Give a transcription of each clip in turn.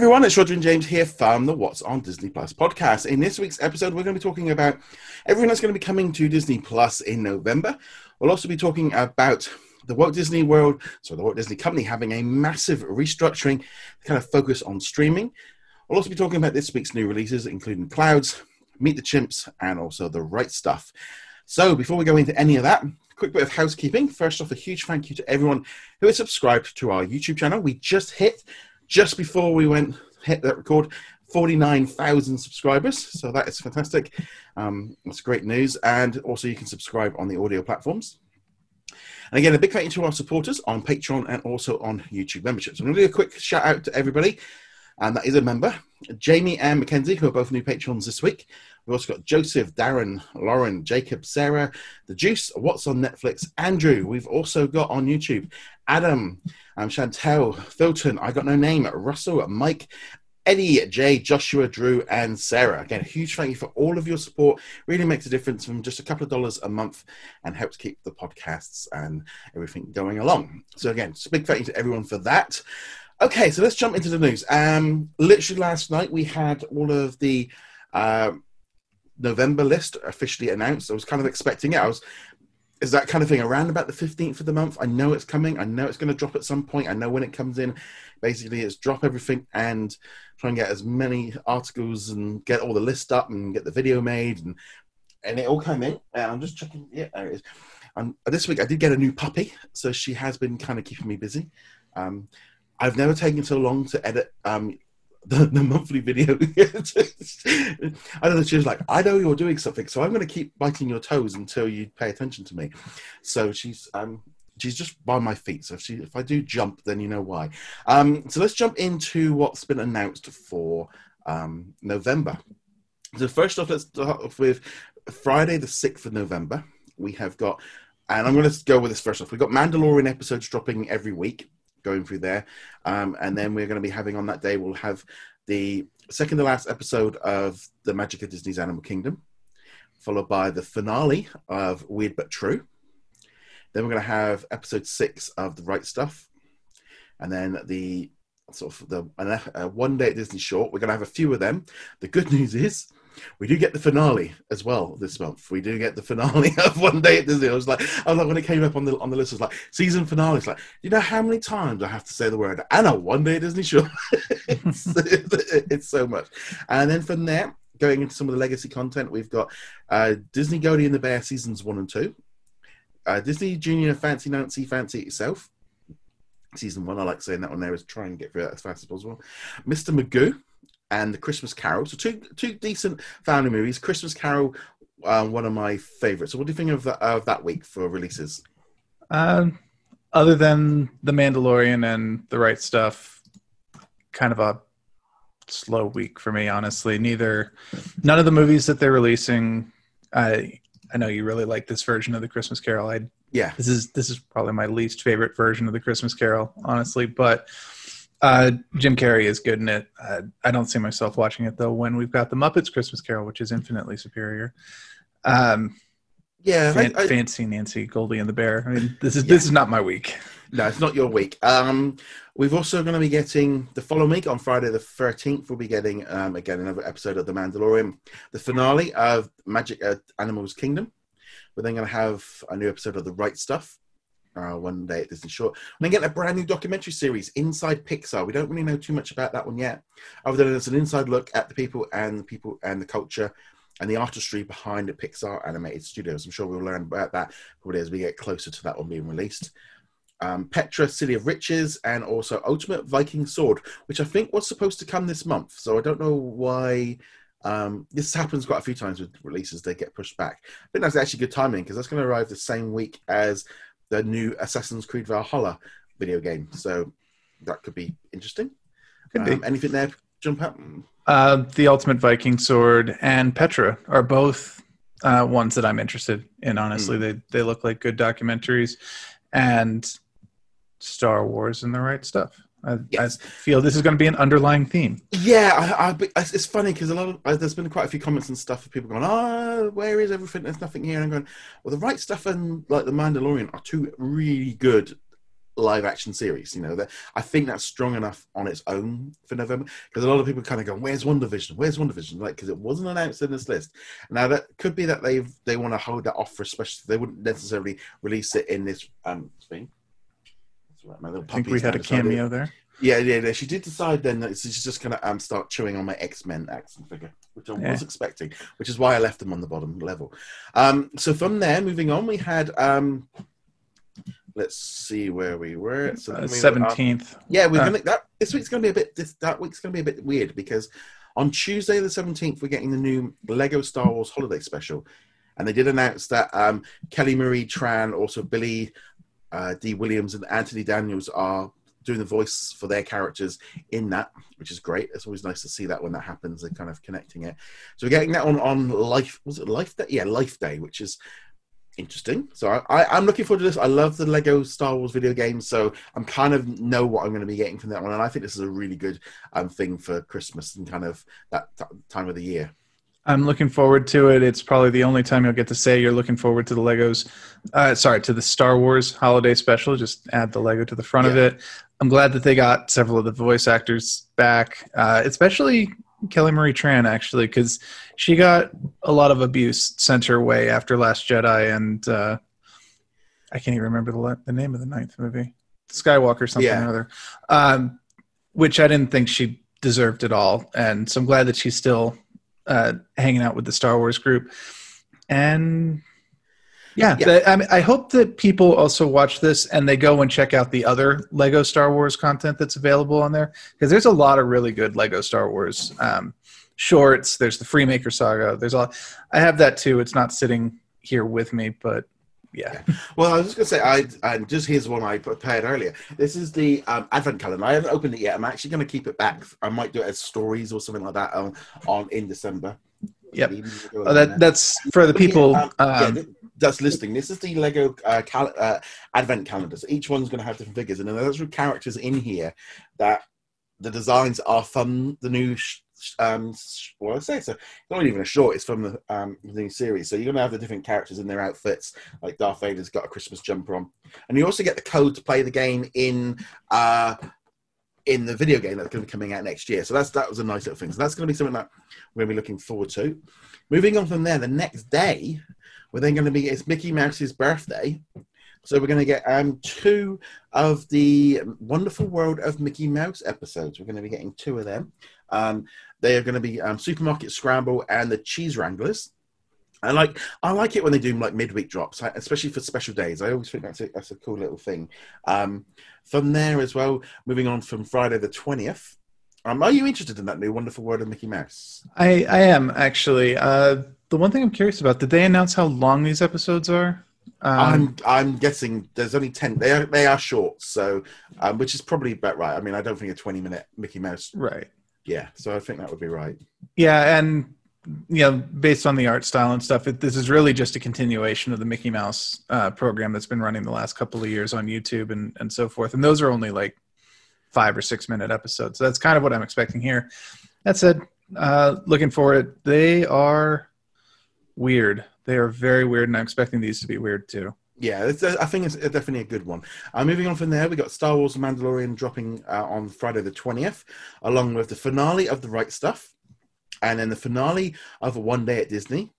everyone, it's Roger and James here from the What's on Disney Plus podcast. In this week's episode, we're going to be talking about everyone that's going to be coming to Disney Plus in November. We'll also be talking about the Walt Disney World, so the Walt Disney Company having a massive restructuring, kind of focus on streaming. We'll also be talking about this week's new releases, including Clouds, Meet the Chimps, and also The Right Stuff. So before we go into any of that, quick bit of housekeeping. First off, a huge thank you to everyone who is subscribed to our YouTube channel. We just hit, just before we went hit that record, 49,000 subscribers. So that is fantastic. Um, that's great news. And also, you can subscribe on the audio platforms. And again, a big thank you to our supporters on Patreon and also on YouTube memberships. I'm going to do a quick shout out to everybody, and that is a member Jamie and Mackenzie, who are both new patrons this week. We've also got Joseph, Darren, Lauren, Jacob, Sarah, The Juice, What's on Netflix, Andrew. We've also got on YouTube Adam, um, Chantel, Filton, I Got No Name, Russell, Mike, Eddie, Jay, Joshua, Drew, and Sarah. Again, a huge thank you for all of your support. Really makes a difference from just a couple of dollars a month and helps keep the podcasts and everything going along. So, again, just big thank you to everyone for that. Okay, so let's jump into the news. Um, literally last night we had all of the uh, November list officially announced. I was kind of expecting it. I was is that kind of thing around about the 15th of the month. I know it's coming. I know it's going to drop at some point. I know when it comes in. Basically, it's drop everything and try and get as many articles and get all the list up and get the video made and and it all came in. And I'm just checking. Yeah, there it is. And this week I did get a new puppy, so she has been kind of keeping me busy. Um, I've never taken so long to edit um, the, the monthly video. I know. She was like, I know you're doing something, so I'm going to keep biting your toes until you pay attention to me. So she's um, she's just by my feet. So if she if I do jump, then you know why. Um, so let's jump into what's been announced for um, November. So first off, let's start off with Friday, the sixth of November. We have got, and I'm going to go with this first off. We've got Mandalorian episodes dropping every week going through there. Um, and then we're going to be having on that day, we'll have the second to last episode of The Magic of Disney's Animal Kingdom, followed by the finale of Weird But True. Then we're going to have episode six of The Right Stuff. And then the sort of the uh, one day at Disney short. We're going to have a few of them. The good news is we do get the finale as well this month. We do get the finale of One Day at Disney. I was like, I was like when it came up on the on the list, it was like season finale. It's like, you know how many times I have to say the word Anna One Day at Disney? show. it's, it's so much. And then from there, going into some of the legacy content, we've got uh, Disney Goldie and the Bear seasons one and two, uh, Disney Junior Fancy Nancy Fancy itself. Season one, I like saying that one there is try and get through that as fast as possible. Mr. Magoo, and The Christmas Carol. So two two decent family movies. Christmas Carol, uh, one of my favorites. So what do you think of that, of that week for releases? Um, other than The Mandalorian and The Right Stuff, kind of a slow week for me, honestly. Neither, none of the movies that they're releasing. I I know you really like this version of The Christmas Carol. I yeah, this is this is probably my least favorite version of The Christmas Carol, honestly, but uh, Jim Carrey is good in it. Uh, I don't see myself watching it though. When we've got the Muppets Christmas Carol, which is infinitely superior. Um, yeah, fan- I, I, fancy Nancy Goldie and the Bear. I mean, this is yeah. this is not my week. No, it's not your week. Um, we've also going to be getting the following week on Friday the thirteenth. We'll be getting um, again another episode of The Mandalorian, the finale of Magic uh, Animals Kingdom. We're then going to have a new episode of The Right Stuff, uh, one day at Disney Short. And then get a brand new documentary series, Inside Pixar. We don't really know too much about that one yet, other than it's an inside look at the people and the people and the culture and the artistry behind the Pixar animated studios. I'm sure we'll learn about that probably as we get closer to that one being released. Um, Petra, City of Riches, and also Ultimate Viking Sword, which I think was supposed to come this month. So I don't know why. Um, this happens quite a few times with releases; they get pushed back. I think that's actually good timing because that's going to arrive the same week as the new Assassin's Creed Valhalla video game. So that could be interesting. Could um, be. Anything there jump out? Uh, the Ultimate Viking Sword and Petra are both uh, ones that I'm interested in. Honestly, mm. they they look like good documentaries, and Star Wars and the right stuff. I, yes. I, feel this is going to be an underlying theme. Yeah, I, I, it's funny because a lot of there's been quite a few comments and stuff of people going, "Oh, where is everything? There's nothing here." And I'm going, "Well, the right stuff and like the Mandalorian are two really good live action series. You know, that I think that's strong enough on its own for November because a lot of people kind of go, "Where's WandaVision? Where's WandaVision?" Like because it wasn't announced in this list. Now that could be that they they want to hold that off for a special. They wouldn't necessarily release it in this um thing. Right, my little I think we had a decided- cameo there. Yeah, yeah, yeah. She did decide then that she's just going to um, start chewing on my X Men action figure, which I Yeah. was expecting, which is why I left them on the bottom level. Um, so from there, moving on, we had. Um, let's see where we were. So were- uh, Seventeenth. yeah, we're Uh, gonna that this week's gonna be a bit. This that week's gonna be a bit weird because on Tuesday the seventeenth we're getting the new Lego Star Wars Holiday Special, and they did announce that um, Kelly Marie Tran, also Billy uh, Dee Williams, and Anthony Daniels are doing the voice for their characters in that, which is great. It's always nice to see that when that happens. They're kind of connecting it. So we're getting that on on Life. Was it Life Day? Yeah, Life Day, which is interesting. So I, I, I'm looking forward to this. I love the Lego Star Wars video games, so I'm kind of know what I'm going to be getting from that one, and I think this is a really good um, thing for Christmas and kind of that t- time of the year. I'm looking forward to it. It's probably the only time you'll get to say you're looking forward to the Legos. Uh, sorry, to the Star Wars Holiday Special. Just add the Lego to the front of it. I'm glad that they got several of the voice actors back, uh, especially Kelly Marie Tran, actually, because she got a lot of abuse sent her way after Last Jedi, and uh, I can't even remember the, the name of the ninth movie, Skywalker something Yeah. or other, um, which I didn't think she deserved at all. And so I'm glad that she's still uh, hanging out with the Star Wars group. And yeah, Yeah. I, mean, I hope that people also watch this and they go and check out the other Lego Star Wars content that's available on there because there's a lot of really good Lego Star Wars um, shorts. There's the Freemaker Saga. There's all. I have that too. It's not sitting here with me, but yeah. Well, I was just going to say, I and just here's one I prepared earlier. This is the um, advent calendar. I haven't opened it yet. I'm actually going to keep it back. I might do it as stories or something like that on, on in December. Yep. Maybe we'll go Oh, that that's for the people. Um, yeah, Um, th- that's listening. This is the Lego uh, cal- uh, advent calendar. So each one's going to have different figures, and then there's characters in here that the designs are from the new. Sh- um, what I say so it's not even a short. It's from the um new series. So you're going to have the different characters in their outfits. Like Darth Vader's got a Christmas jumper on, and you also get the code to play the game in. uh in the video game that's going to be coming out next year. So that's that was a nice little thing. So that's going to be something that we're to be looking forward to. Moving on from there, the next day, we're then going to be it's Mickey Mouse's birthday. So we're going to get um two of the Wonderful World of Mickey Mouse episodes. We're going to be getting two of them. Um, they are going to be um, Supermarket Scramble and the Cheese Wranglers. I like I like it when they do like midweek drops, especially for special days. I always think that's a, that's a cool little thing. Um, from there as well, moving on from Friday the twentieth. Um, are you interested in that new Wonderful World of Mickey Mouse? I I am actually. Uh, the one thing I'm curious about: did they announce how long these episodes are? Um, I'm I'm guessing there's only ten. They are they are short, so um, which is probably about right. I mean, I don't think a twenty minute Mickey Mouse. right. Yeah, so I think that would be right. Yeah, and you know, based on the art style and stuff, it, this is really just a continuation of the Mickey Mouse uh, program that's been running the last couple of years on YouTube and and so forth. And those are only like five or six minute episodes. So that's kind of what I'm expecting here. That said, uh, looking for it. They are weird. They are very weird, and I'm expecting these to be weird too. Yeah, I think it's definitely a good one. Uh, moving on from there, we got Star Wars: Mandalorian dropping uh, on Friday the twentieth, along with the finale of The Right Stuff, and then the finale of One Day at Disney.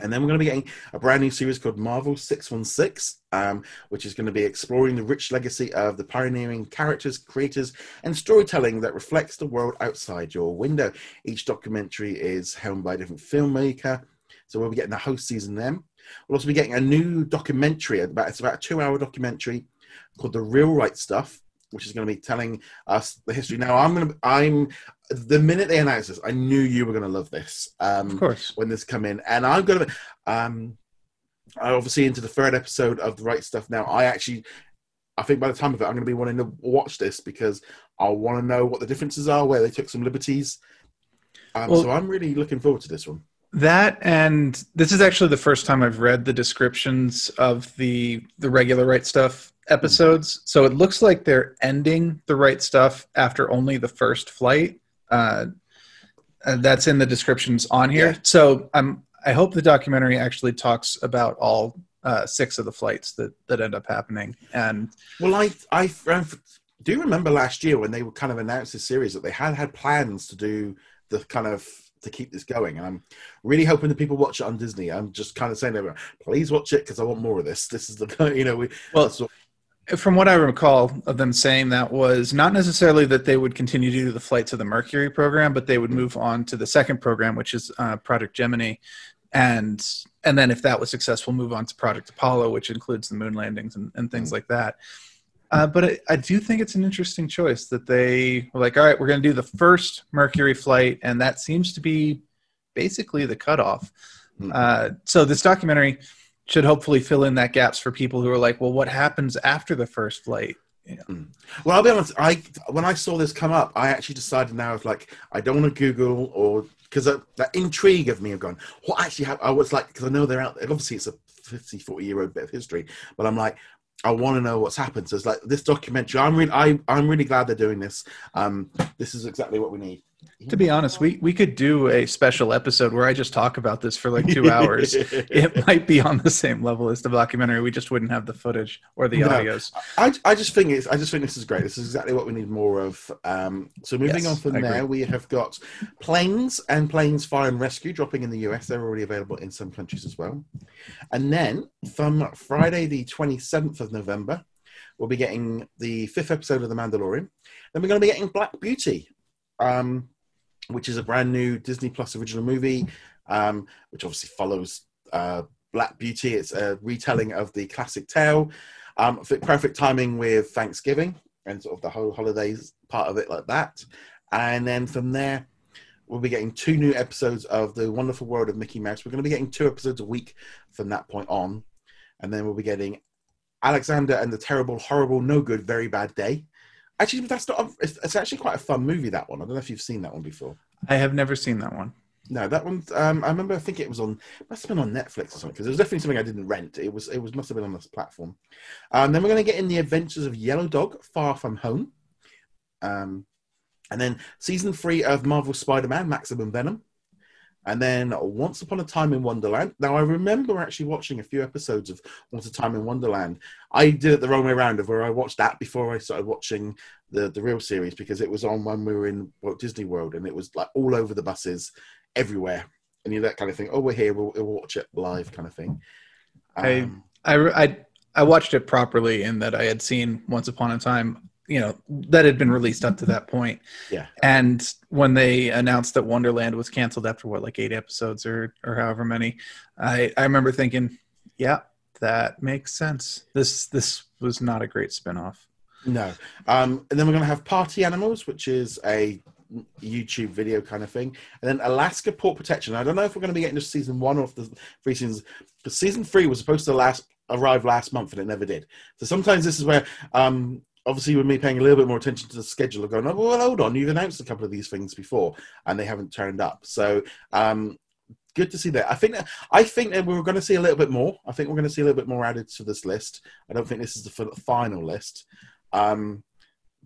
And then we're going to be getting a brand new series called Marvel 616, um, which is going to be exploring the rich legacy of the pioneering characters, creators, and storytelling that reflects the world outside your window. Each documentary is helmed by a different filmmaker. So we'll be getting the host season then. We'll also be getting a new documentary. About it's about a two-hour documentary called "The Real Right Stuff," which is going to be telling us the history. Now, I'm going to. I'm the minute they announced this, I knew you were going to love this. Um, Of course. when this come in, and I'm going to. Um, I obviously into the third episode of the right stuff now. I actually, I think by the time of it, I'm going to be wanting to watch this because I want to know what the differences are, where they took some liberties. Um, Well- so I'm really looking forward to this one. That and this is actually the first time I've read the descriptions of the the regular right stuff episodes. So it looks like they're ending the right stuff after only the first flight. Uh, that's in the descriptions on here. Yeah. So I'm I hope the documentary actually talks about all uh, six of the flights that that end up happening. And Well, I I um, do remember last year when they were kind of announced this series that they had had plans to do the kind of to keep this going, and I'm really hoping that people watch it on Disney. I'm just kind of saying, to everyone, please watch it because I want more of this. This is the you know we Well, what- from what I recall of them saying that was not necessarily that they would continue to do the flights of the Mercury program, but they would move on to the second program, which is uh, Project Gemini, and and then if that was successful, move on to Project Apollo, which includes the moon landings and, and things like that. Uh, but I, I do think it's an interesting choice that they were like, all right, we're going to do the first Mercury flight, and that seems to be basically the cutoff. Hmm. Uh, so this documentary should hopefully fill in that gaps for people who are like, well, what happens after the first flight? Well, I'll be honest. I when I saw this come up, I actually decided now of like I don't want to Google or because that, that intrigue of me of going, what actually happened? I was like, because I know they're out there. Obviously, it's a 50, 40 year old bit of history, but I'm like, I want to know what's happened. So it's like this documentary. I'm really, I, I'm really glad they're doing this. Um, this is exactly what we need. To be honest, we, we could do a special episode where I just talk about this for like two hours. it might be on the same level as the documentary. We just wouldn't have the footage or the No. audios. I, I just think it's I just think this is great. This is exactly what we need more of. Um, so moving Yes, on from I agree. there, we have got planes and planes fire and rescue dropping in the US. They're already available in some countries as well. And then from Friday the twenty seventh of November, we'll be getting the fifth episode of The Mandalorian. Then we're going to be getting Black Beauty, um, which is a brand new Disney Plus original movie, um, which obviously follows uh, Black Beauty. It's a retelling of the classic tale. Um, perfect timing with Thanksgiving and sort of the whole holidays part of it, like that. And then from there, we'll be getting two new episodes of The Wonderful World of Mickey Mouse. We're going to be getting two episodes a week from that point on. And then we'll be getting Alexander and the Terrible, Horrible, No Good, Very Bad Day. Actually, that's not. A, it's, it's actually quite a fun movie. That one. I don't know if you've seen that one before. I have never seen that one. No, that one. Um, I remember. I think it was on. Must have been on Netflix or something. Because it was definitely something I didn't rent. It was. It was. Must have been on this platform. Um, then we're going to get in the Adventures of Yellow Dog, Far From Home. Um, and then season three of Marvel Spider-Man: Maximum Venom. And then Once Upon a Time in Wonderland. Now I remember actually watching a few episodes of Once Upon a Time in Wonderland. I did it the wrong way around, of where I watched that before I started watching the the real series because it was on when we were in Walt Disney World, and it was like all over the buses, everywhere, and you know that kind of thing. Oh, we're here, we'll, we'll watch it live, kind of thing. I- Um, I, I I watched it properly in that I had seen Once Upon a Time, you know, that had been released up to that point. Yeah. And when they announced that Wonderland was canceled after what, like eight episodes or or however many, I I remember thinking, yeah, that makes sense. This this was not a great spinoff. No. Um, and then we're going to have Party Animals, which is a YouTube video kind of thing. And then Alaska Port Protection. I don't know if we're going to be getting to season one or if the three seasons. But season three was supposed to last arrive last month and it never did. So sometimes this is where, um, obviously, with me paying a little bit more attention to the schedule of going, oh, well, hold on, you've announced a couple of these things before and they haven't turned up. So, um, good to see that. I think that, I think that we're going to see a little bit more. I think we're going to see a little bit more added to this list. I don't think this is the final list. Um,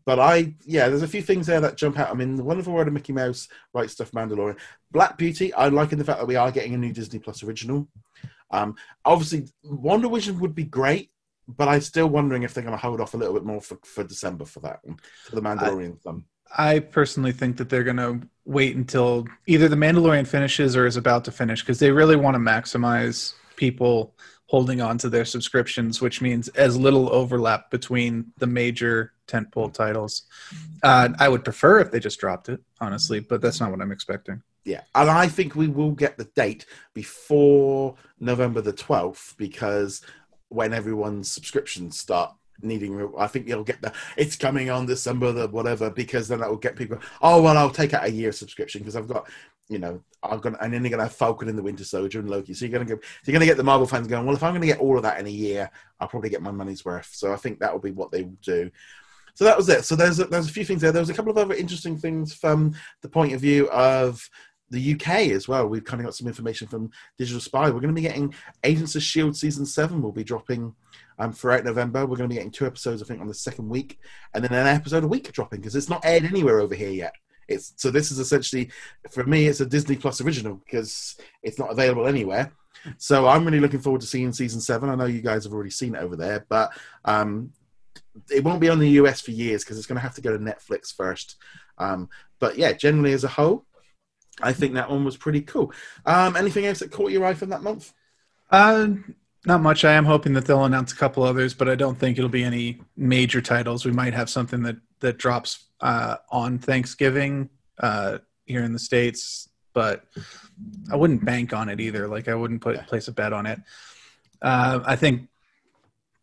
but I, yeah, there's a few things there that jump out. I mean, the Wonderful World of Mickey Mouse, Right Stuff, Mandalorian, Black Beauty. I'm liking the fact that we are getting a new Disney Plus original. Um, obviously, WandaVision would be great, but I'm still wondering if they're going to hold off a little bit more for, for December for that one, for the Mandalorian thumb. I personally think that they're going to wait until either the Mandalorian finishes or is about to finish because they really want to maximize people holding on to their subscriptions, which means as little overlap between the major tentpole titles. Uh, I would prefer if they just dropped it, honestly, but that's not what I'm expecting. Yeah, and I think we will get the date before November the 12th because when everyone's subscriptions start needing, I think you'll get the it's coming on December the whatever because then that will get people. Oh well, I'll take out a year subscription because I've got, you know, I've got, and then you're gonna have Falcon and the Winter Soldier and Loki. So you're gonna go, so you're gonna get the Marvel fans going. Well, if I'm gonna get all of that in a year, I'll probably get my money's worth. So I think that will be what they will do. So that was it. So there's a, there's a few things there. There was a couple of other interesting things from the point of view of the UK as well. We've kind of got some information from Digital Spy. We're going to be getting Agents of Shield season seven. will be dropping um, throughout November. We're going to be getting two episodes, I think, on the second week, and then an episode a week dropping because it's not aired anywhere over here yet. It's so this is essentially for me, it's a Disney Plus original because it's not available anywhere. So I'm really looking forward to seeing season seven. I know you guys have already seen it over there, but um, it won't be on the US for years because it's going to have to go to Netflix first. Um, but yeah, generally as a whole, I think that one was pretty cool. Um, anything else that caught your eye from that month? Uh, not much. I am hoping that they'll announce a couple others, but I don't think it'll be any major titles. We might have something that that drops uh, on Thanksgiving uh, here in the states, but I wouldn't bank on it either. Like I wouldn't put place a bet on it. Uh, I think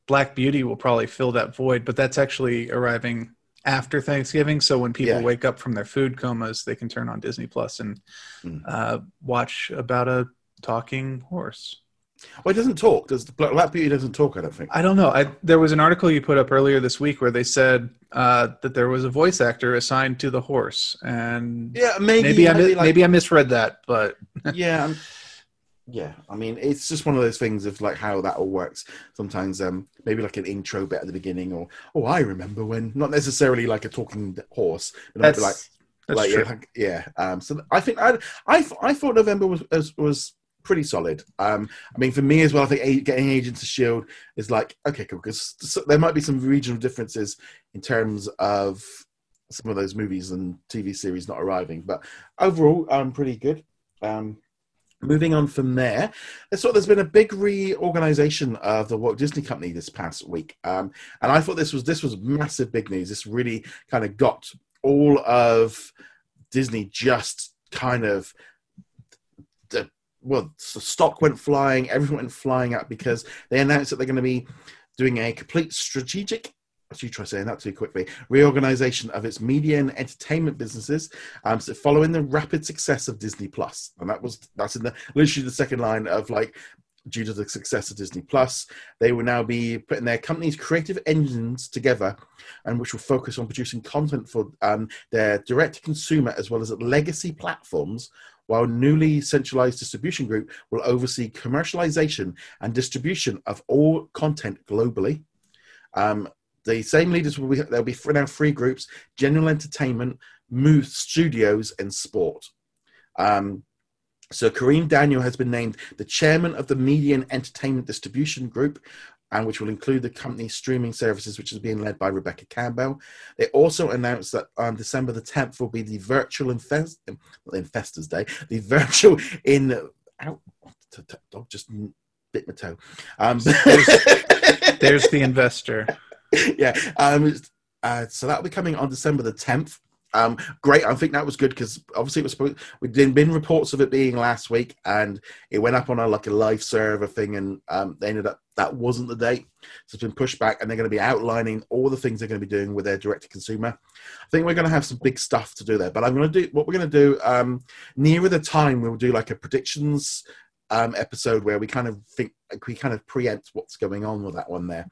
Black Beauty will probably fill that void, but that's actually arriving after Thanksgiving. So when people Yeah. wake up from their food comas, they can turn on Disney Plus and Mm. uh, watch about a talking horse. Well, it doesn't talk. Does Black Black Beauty doesn't talk? I don't think. I don't know. I, there was an article you put up earlier this week where they said uh, that there was a voice actor assigned to the horse, and Yeah, maybe maybe I like- maybe I misread that, but yeah, yeah. I mean, it's just one of those things of like how that all works. Sometimes, um, maybe like an intro bit at the beginning, or oh, I remember when. Not necessarily like a talking horse but that's, like that's like true. yeah, like- yeah. Um, so I think I I I thought November was was, was pretty solid. Um, I mean, for me as well, I think a- getting Agents of Shield is like okay, cool, because there might be some regional differences in terms of some of those movies and TV series not arriving, but overall, um, pretty good. Um, moving on from there, I thought there's been a big reorganization of the Walt Disney Company this past week, um, and I thought this was this was massive, big news. This really kind of got all of Disney just kind of well, the stock went flying, everyone went flying up because they announced that they're going to be doing a complete strategic. Actually, try saying that too quickly. Reorganization of its media and entertainment businesses, um, so following the rapid success of Disney Plus, and that was that's in the literally the second line of like due to the success of Disney Plus, they will now be putting their company's creative engines together, and which will focus on producing content for um, their direct consumer as well as legacy platforms. While newly centralized distribution group will oversee commercialization and distribution of all content globally. Um, the same leaders will be there'll be now three groups: general entertainment, Muth Studios, and sport. Um, so Kareem Daniel has been named the chairman of the Media and Entertainment Distribution Group, and which will include the company's streaming services, which is being led by Rebecca Campbell. They also announced that on December the 10th will be the virtual Infest, Infestors Day, the virtual in. Ow, dog just bit my toe. Um, There's the investor. yeah. Um, uh, so that'll be coming on December the 10th. Um, great. I think that was good because obviously it was supposed. We did been reports of it being last week, and it went up on a like a live server thing, and um, they ended up that wasn't the date, so it's been pushed back, and they're going to be outlining all the things they're going to be doing with their direct to consumer. I think we're going to have some big stuff to do there, but I'm going to do what we're going to do um, nearer the time. We'll do like a predictions um, episode where we kind of think we kind of preempt what's going on with that one there.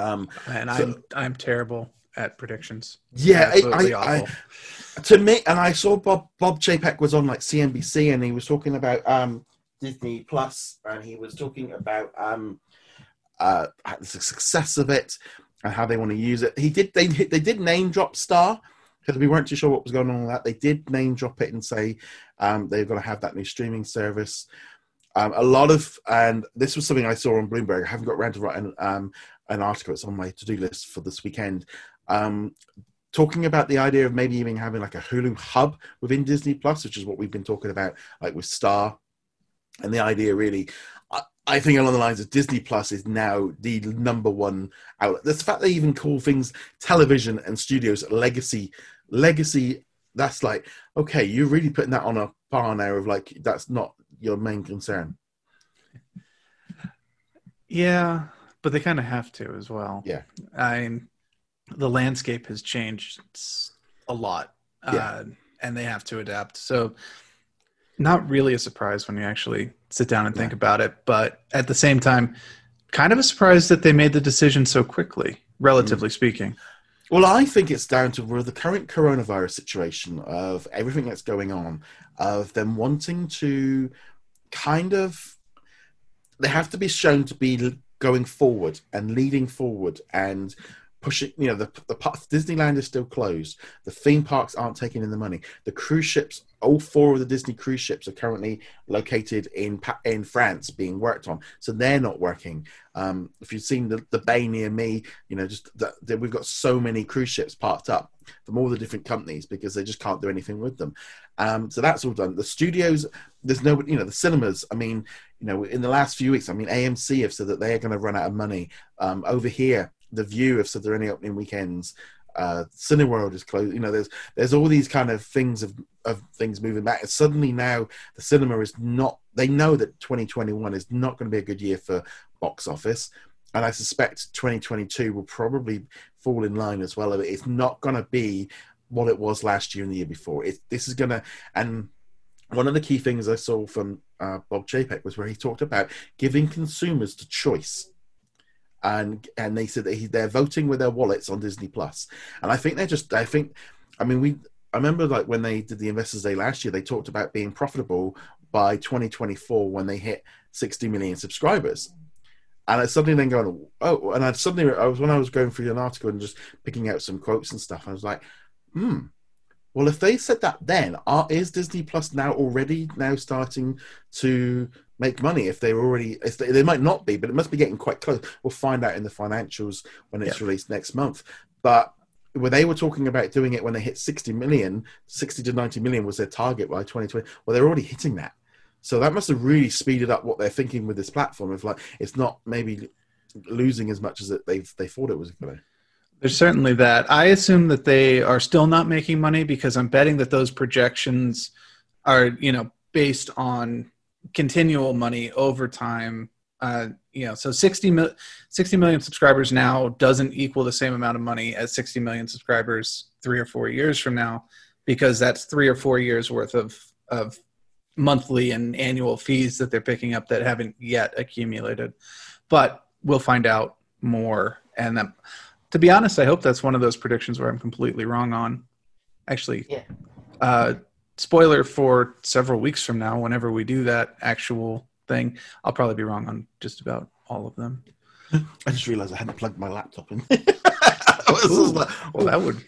Um, And So- I'm I'm terrible at predictions. yeah, Absolutely I, I, to me, and I saw Bob Bob Chapek was on like CNBC, and he was talking about um, Disney Plus, and he was talking about um, uh, the success of it and how they want to use it. He did they they did name drop Star because we weren't too sure what was going on with that. They did name drop it and say um, they're going to have that new streaming service. Um, a lot of, and this was something I saw on Bloomberg. I haven't got around to writing um, an article. It's on my to do list for this weekend. Um, talking about the idea of maybe even having like a Hulu hub within Disney Plus, which is what we've been talking about, like with Star, and the idea really. I, I think along the lines of Disney Plus is now the number one outlet. The fact they even call things television and studios legacy, legacy. That's like okay, you're really putting that on a par now of like that's not your main concern. Yeah, but they kind of have to as well. Yeah. I mean, the landscape has changed a lot, Yeah. uh, and they have to adapt. So, not really a surprise when you actually sit down and think Yeah. about it, but at the same time, kind of a surprise that they made the decision so quickly, relatively Mm. speaking. Well, I think it's down to the current coronavirus situation of everything that's going on, of them wanting to kind of, they have to be shown to be going forward and leading forward and pushing. You know, the the Disneyland is still closed. The theme parks aren't taking in the money. The cruise ships, all four of the Disney cruise ships, are currently located in in France, being worked on. So they're not working. Um, if you've seen the, the bay near me, you know, just that, that we've got so many cruise ships parked up from all the different companies because they just can't do anything with them. Um, so that's all done. The studios, there's no, you know, the cinemas. I mean, you know, in the last few weeks, I mean, AMC have said that they are going to run out of money. Um, over here, The Vue have so there are any opening weekends. Uh, Cineworld is closed. You know, there's there's all these kind of things of of things moving back. And suddenly now the cinema is not. They know that 2021 is not going to be a good year for box office, and I suspect 2022 will probably fall in line as well. It's not going to be what it was last year and the year before. It, this is going to and one of the key things I saw from uh, Bob Chapek was where he talked about giving consumers the choice. And and they said that he, they're voting with their wallets on Disney Plus, and I think they're just I think, I mean we I remember like when they did the Investors Day last year, they talked about being profitable by 2024 when they hit 60 million subscribers. And I suddenly then going, oh, and I suddenly I was when I was going through an article and just picking out some quotes and stuff, I was like, hmm, well, if they said that then, are, is Disney Plus now already now starting to make money? If they're already, if they, they, might not be, but it must be getting quite close. We'll find out in the financials when it's yeah. released next month. But where they were talking about doing it when they hit 60 million, 60 to 90 million was their target by 2020. Well, they're already hitting that. So that must have really speeded up what they're thinking with this platform. Of like, it's not maybe losing as much as it, they they thought it was going to. There's certainly that. I assume that they are still not making money because I'm betting that those projections are, you know, based on continual money over time. Uh, you know, so 60, mil- 60 million subscribers now doesn't equal the same amount of money as 60 million subscribers three or four years from now, because that's three or four years worth of of monthly and annual fees that they're picking up that haven't yet accumulated. But we'll find out more, and that to be honest, I hope that's one of those predictions where I'm completely wrong on. Actually, yeah. Uh, spoiler for several weeks from now, whenever we do that actual thing, I'll probably be wrong on just about all of them. I just realized I hadn't plugged my laptop in. Ooh, like, well, that would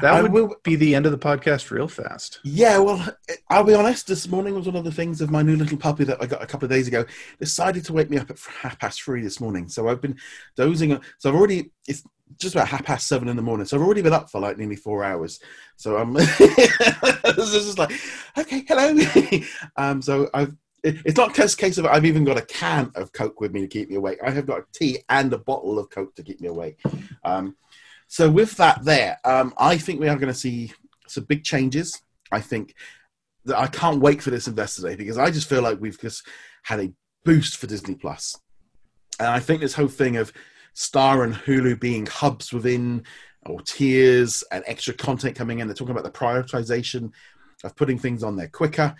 that would will, be the end of the podcast real fast. Yeah, well, I'll be honest. This morning was one of the things of my new little puppy that I got a couple of days ago. Decided to wake me up at half past three this morning. So I've been dozing. So I've already. It's just about half past seven in the morning. So I've already been up for like nearly four hours. So I'm just like, okay, hello. um, so I've. it's not just a case of I've even got a can of Coke with me to keep me awake. I have got a tea and a bottle of Coke to keep me awake. Um, so with that, there, um, I think we are going to see some big changes. I think that I can't wait for this Investor Day because I just feel like we've just had a boost for Disney Plus, and I think this whole thing of Star and Hulu being hubs within or tiers and extra content coming in. They're talking about the prioritization of putting things on there quicker.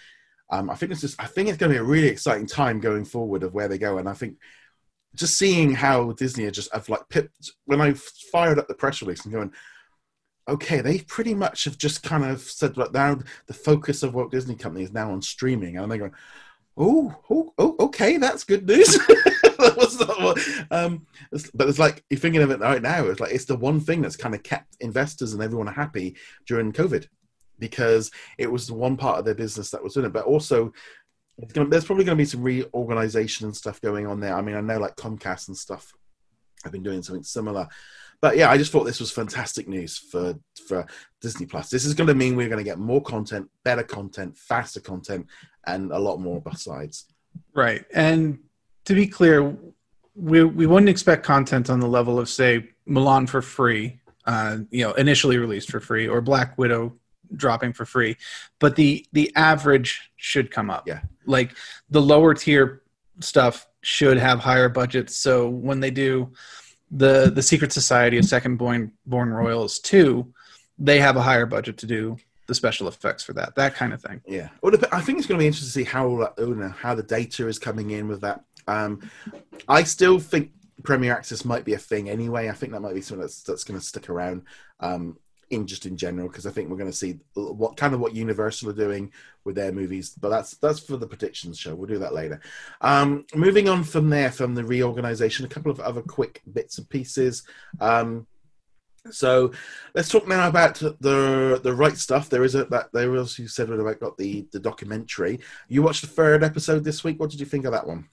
Um, I think it's just I think it's going to be a really exciting time going forward of where they go, and I think just seeing how Disney are just have like pipped when I fired up the press release and going, okay, they pretty much have just kind of said that now the focus of Walt Disney Company is now on streaming, and they're going, oh, oh, oh okay, that's good news. was not um, but it's like you're thinking of it right now. It's like it's the one thing that's kind of kept investors and everyone happy during COVID because it was the one part of their business that was doing it, but also Gonna, there's probably going to be some reorganization and stuff going on there. I mean, I know like Comcast and stuff have been doing something similar, but yeah, I just thought this was fantastic news for for Disney Plus. This is going to mean we're going to get more content, better content, faster content, and a lot more besides. Right, and to be clear, we we wouldn't expect content on the level of say Mulan for free, uh, you know, initially released for free, or Black Widow dropping for free, but the the average should come up. Yeah, like the lower tier stuff should have higher budgets. So when they do the the Secret Society of Second Born Born Royals two, they have a higher budget to do the special effects for that, that kind of thing. Yeah, well, I think it's going to be interesting to see how you know, how the data is coming in with that. Um, I still think Premier Access might be a thing anyway. I think that might be something that's that's going to stick around. Um, in just in general because I think we're going to see what kind of what Universal are doing with their movies. But that's that's for the predictions show. We'll do that later. Um, moving on from there, from the reorganization, a couple of other quick bits and pieces. Um, So let's talk now about the the right stuff. There is a that there was you said about got the the documentary. You watched the third episode this week. What did you think of that one?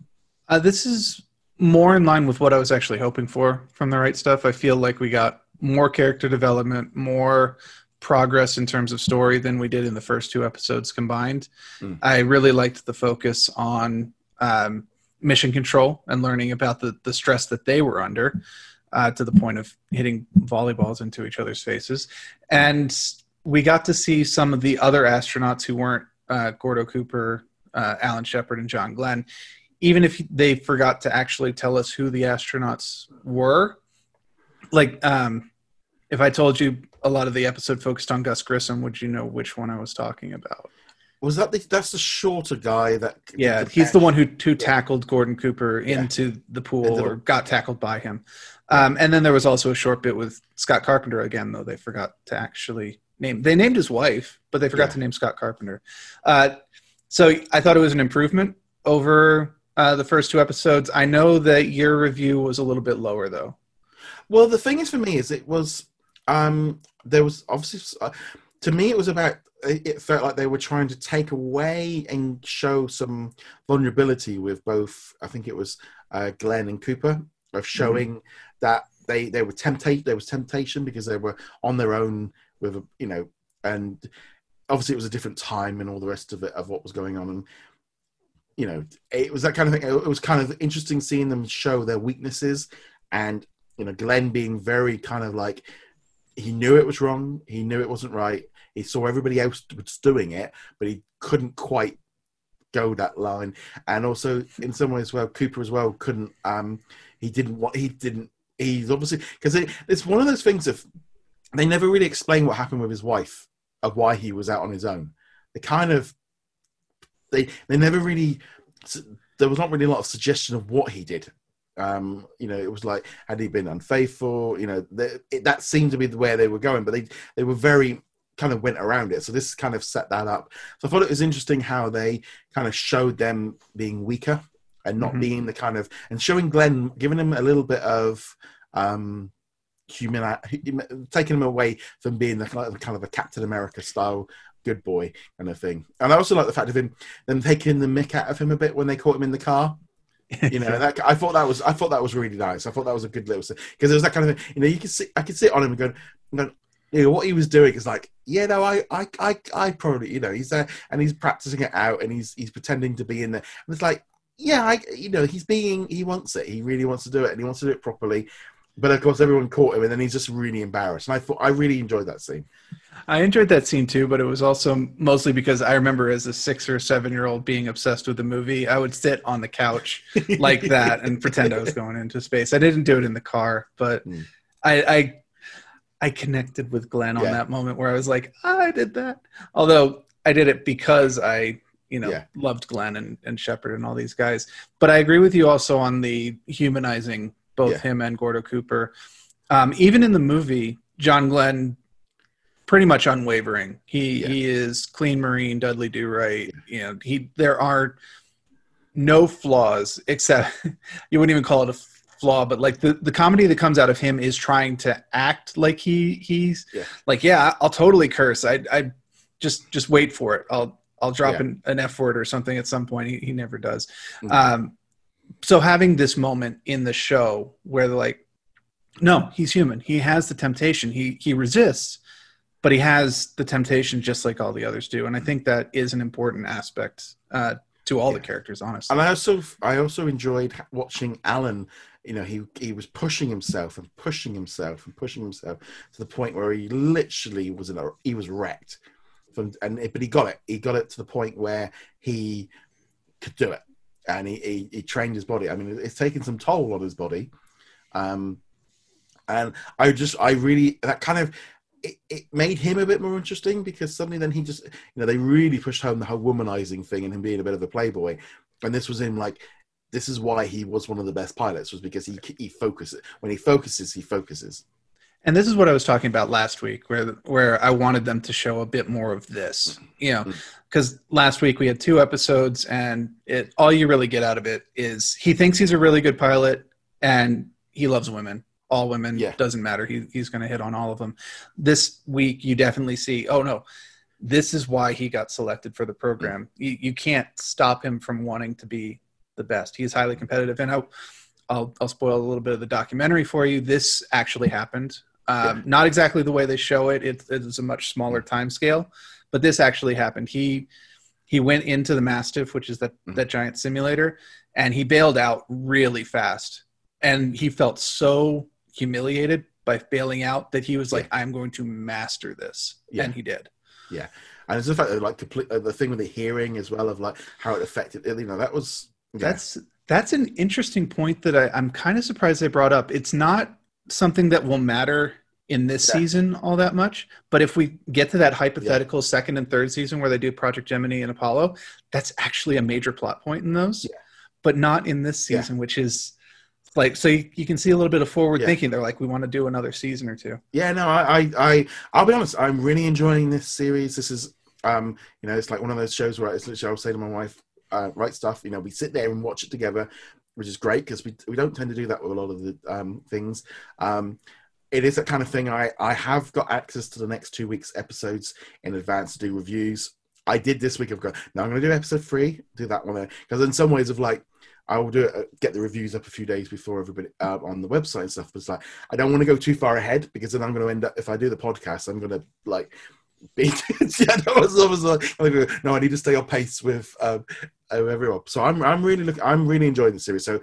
Uh, this is more in line with what I was actually hoping for from the right stuff. I feel like we got more character development, more progress in terms of story than we did in the first two episodes combined. Mm. I really liked the focus on um, mission control and learning about the, the stress that they were under uh, to the point of hitting volleyballs into each other's faces. And we got to see some of the other astronauts who weren't uh, Gordo Cooper, uh, Alan Shepard, and John Glenn. Even if they forgot to actually tell us who the astronauts were, like um, if I told you a lot of the episode focused on Gus Grissom, would you know which one I was talking about? Was that the that's the shorter guy that? Yeah, he's the one who who tackled Gordon Cooper into yeah. the pool or got tackled by him. Um, and then there was also a short bit with Scott Carpenter again, though they forgot to actually name. They named his wife, but they forgot yeah. to name Scott Carpenter. Uh, so I thought it was an improvement over uh, the first two episodes. I know that your review was a little bit lower, though. Well, the thing is, for me, is it was um, there was obviously uh, to me it was about it felt like they were trying to take away and show some vulnerability with both. I think it was uh, Glenn and Cooper of showing mm-hmm. that they they were temptation there was temptation because they were on their own with a, you know and obviously it was a different time and all the rest of it of what was going on and you know it was that kind of thing. It was kind of interesting seeing them show their weaknesses and you know glenn being very kind of like he knew it was wrong. He knew it wasn't right. He saw everybody else was doing it but he couldn't quite go that line. And also in some ways well cooper as well couldn't um he didn't want he didn't he's obviously because it, it's one of those things of they never really explain what happened with his wife of why he was out on his own. They kind of they they never really there was not really a lot of suggestion of what he did. Um you know it was like had he been unfaithful you know they, it, that seemed to be the way they were going but they they were very kind of went around it. So this kind of set that up. So i thought it was interesting how they kind of showed them being weaker and not mm-hmm. being the kind of and showing Glenn, giving him a little bit of um, human, taking him away from being the kind of a Captain America style good boy kind of thing. And I also like the fact of him them taking the mick out of him a bit when they caught him in the car. You know, that, I thought that was I thought that was really nice. I thought that was a good little because it was that kind of thing. You know, you can see I could see it on him and going you know, what he was doing is like, yeah, no, I, I, I, I probably, you know, he's there and he's practicing it out and he's he's pretending to be in there. And it's like, yeah, I, you know, he's being, he wants it. He really wants to do it, and he wants to do it properly. But of course, everyone caught him, and then he's just really embarrassed. And I thought I really enjoyed that scene. I enjoyed that scene too, but it was also mostly because I remember as a six or seven year old being obsessed with the movie. I would sit on the couch like that and pretend I was going into space. I didn't do it in the car, but mm. I, I I connected with Glenn on yeah. that moment where I was like, I did that. Although I did it because I you know yeah. loved Glenn and, and Shepard and all these guys. But I agree with you also on the humanizing both yeah. him and Gordo Cooper. Um, even in the movie, John Glenn pretty much unwavering. He yeah. he is clean Marine, Dudley Do Right. You know, he there are no flaws except you wouldn't even call it a flaw, but like the, the comedy that comes out of him is trying to act like he he's yeah. like, yeah, I'll totally curse. I I just just wait for it. I'll I'll drop yeah. an, an, F word or something at some point. He, he never does. Mm-hmm. Um, so having this moment in the show where they're like, no, he's human. He has the temptation. He he resists, but he has the temptation just like all the others do. And I think that is an important aspect uh, to all yeah. the characters, honestly. And I also I also enjoyed watching Alan. You know, he he was pushing himself and pushing himself and pushing himself to the point where he literally was in a he was wrecked from, and but he got it. He got it to the point where he could do it, and he he, he trained his body. I mean, it's taken some toll on his body, um, and I just I really that kind of it, it, made him a bit more interesting because suddenly then he just you know they really pushed home the whole womanizing thing and him being a bit of a playboy. And this was him like this is why he was one of the best pilots was because he he focuses when he focuses he focuses and this is what I was talking about last week, where where I wanted them to show a bit more of this, you know, because mm-hmm. last week we had two episodes, and it all you really get out of it is he thinks he's a really good pilot, and he loves women. all women. Yeah. Doesn't matter. He, he's going to hit on all of them. This week, you definitely see. Oh no, this is why he got selected for the program. You, you can't stop him from wanting to be the best. He's highly competitive, and I'll, I'll I'll spoil a little bit of the documentary for you. This actually happened. Um, Not exactly the way they show it. It it's a much smaller time scale, but this actually happened. He he went into the MASTIF, which is that Mhm. that giant simulator, and he bailed out really fast. And he felt so humiliated by bailing out that he was like, "I'm going to master this," Yeah. and he did. Yeah, and it's the fact that like complete, uh, the thing with the hearing as well of like how it affected. You know, that was yeah. That's that's an interesting point that I, I'm kind of surprised they brought up. It's not something that will matter in this Yeah. season all that much, but if we get to that hypothetical second and third season where they do Project Gemini and Apollo, that's actually a major plot point in those, Yeah. but not in this Yeah. season, which is like so you, you can see a little bit of forward Yeah. thinking. They're like, we want to do another season or two. Yeah, no, I, I, I, I'll be honest. I'm really enjoying this series. This is, um, you know, it's like one of those shows where it's literally I'll say to my wife, uh, "Right stuff." You know, we sit there and watch it together, which is great because we we don't tend to do that with a lot of the um, things. Um, it is that kind of thing. I I have got access to the next two weeks episodes in advance to do reviews. I did this week. I've got now. I'm going to do episode three. Do that one there because in some ways of like. I will do it, uh, get the reviews up a few days before everybody uh, on the website and stuff. But it's like I don't want to go too far ahead because then I'm going to end up if I do the podcast, I'm going to like be yeah. That was, that was like, I'm gonna go, no, I need to stay on pace with um, uh, everyone. So I'm I'm really look I'm really enjoying the series. So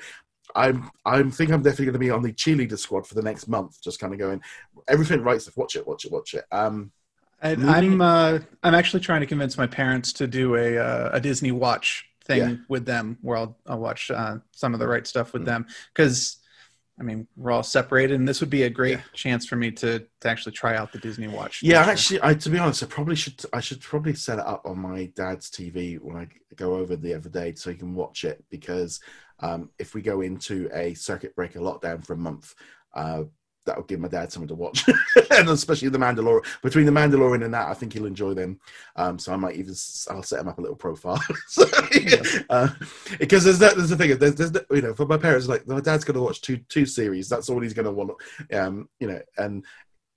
I'm I'm think I'm definitely going to be on the cheerleader squad for the next month. Just kind of going everything right stuff. Watch it, watch it, watch it. Um, And I'm uh, I'm actually trying to convince my parents to do a uh, a Disney Watch thing Yeah. with them, where I'll I'll watch uh, some of the right stuff with Mm. them because. I mean, we're all separated, and this would be a great Yeah. chance for me to, to actually try out the Disney Watch. Yeah, actually, I to be honest, I probably should. I should probably set it up on my dad's TV when I go over the other day, so he can watch it. Because um, if we go into a circuit breaker lockdown for a month, uh, that will give my dad something to watch, and especially the Mandalorian. Between the Mandalorian and that, I think he'll enjoy them. Um, so I might even I'll set him up a little profile. so, uh, because there's that there's the thing. There's, there's the- you know for my parents like my dad's going to watch two two series. That's all he's going to want. Um, you know, and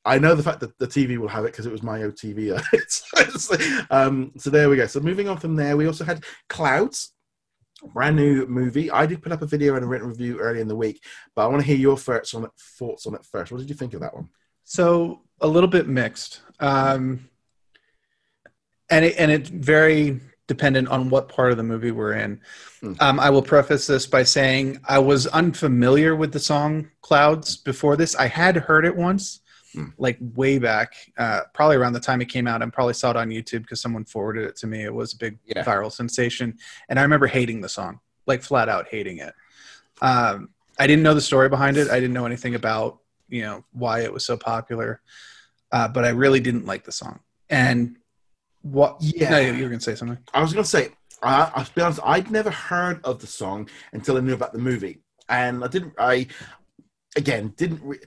I know the fact that the TV will have it because it was my OTV. so, um, so there we go. So moving on from there, we also had Clouds, brand new movie. I did put up a video and a written review early in the week, but I want to hear your thoughts on it. Thoughts on it first. What did you think of that one? So a little bit mixed, um, and it, and it's very dependent on what part of the movie we're in. Hmm. Um, I will preface this by saying I was unfamiliar with the song "Clouds" before this. I had heard it once, Hmm. like way back, uh, probably around the time it came out, and probably saw it on YouTube because someone forwarded it to me. It was a big Yeah. viral sensation, and I remember hating the song, like flat out hating it. Um, I didn't know the story behind it. I didn't know anything about you know why it was so popular, uh, but I really didn't like the song. And what? Yeah. no, you were gonna say something. I was going to say, I, I'll be honest, I'd never heard of the song until I knew about the movie, and I didn't. I again didn't. Re-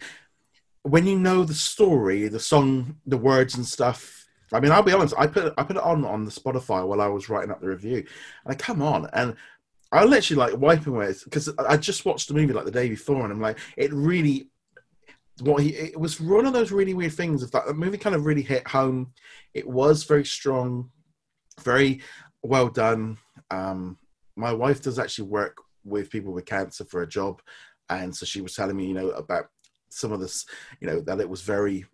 when you know the story, the song, the words and stuff. I mean, I'll be honest. I put I put it on on the Spotify while I was writing up the review, and I come on and. I literally like wiping away because I just watched the movie like the day before, and I'm like, it really, what he, it was one of those really weird things. Of that movie kind of really hit home. It was very strong, very well done. Um, my wife does actually work with people with cancer for a job, and so she was telling me, you know, about some of this, you know, that it was very,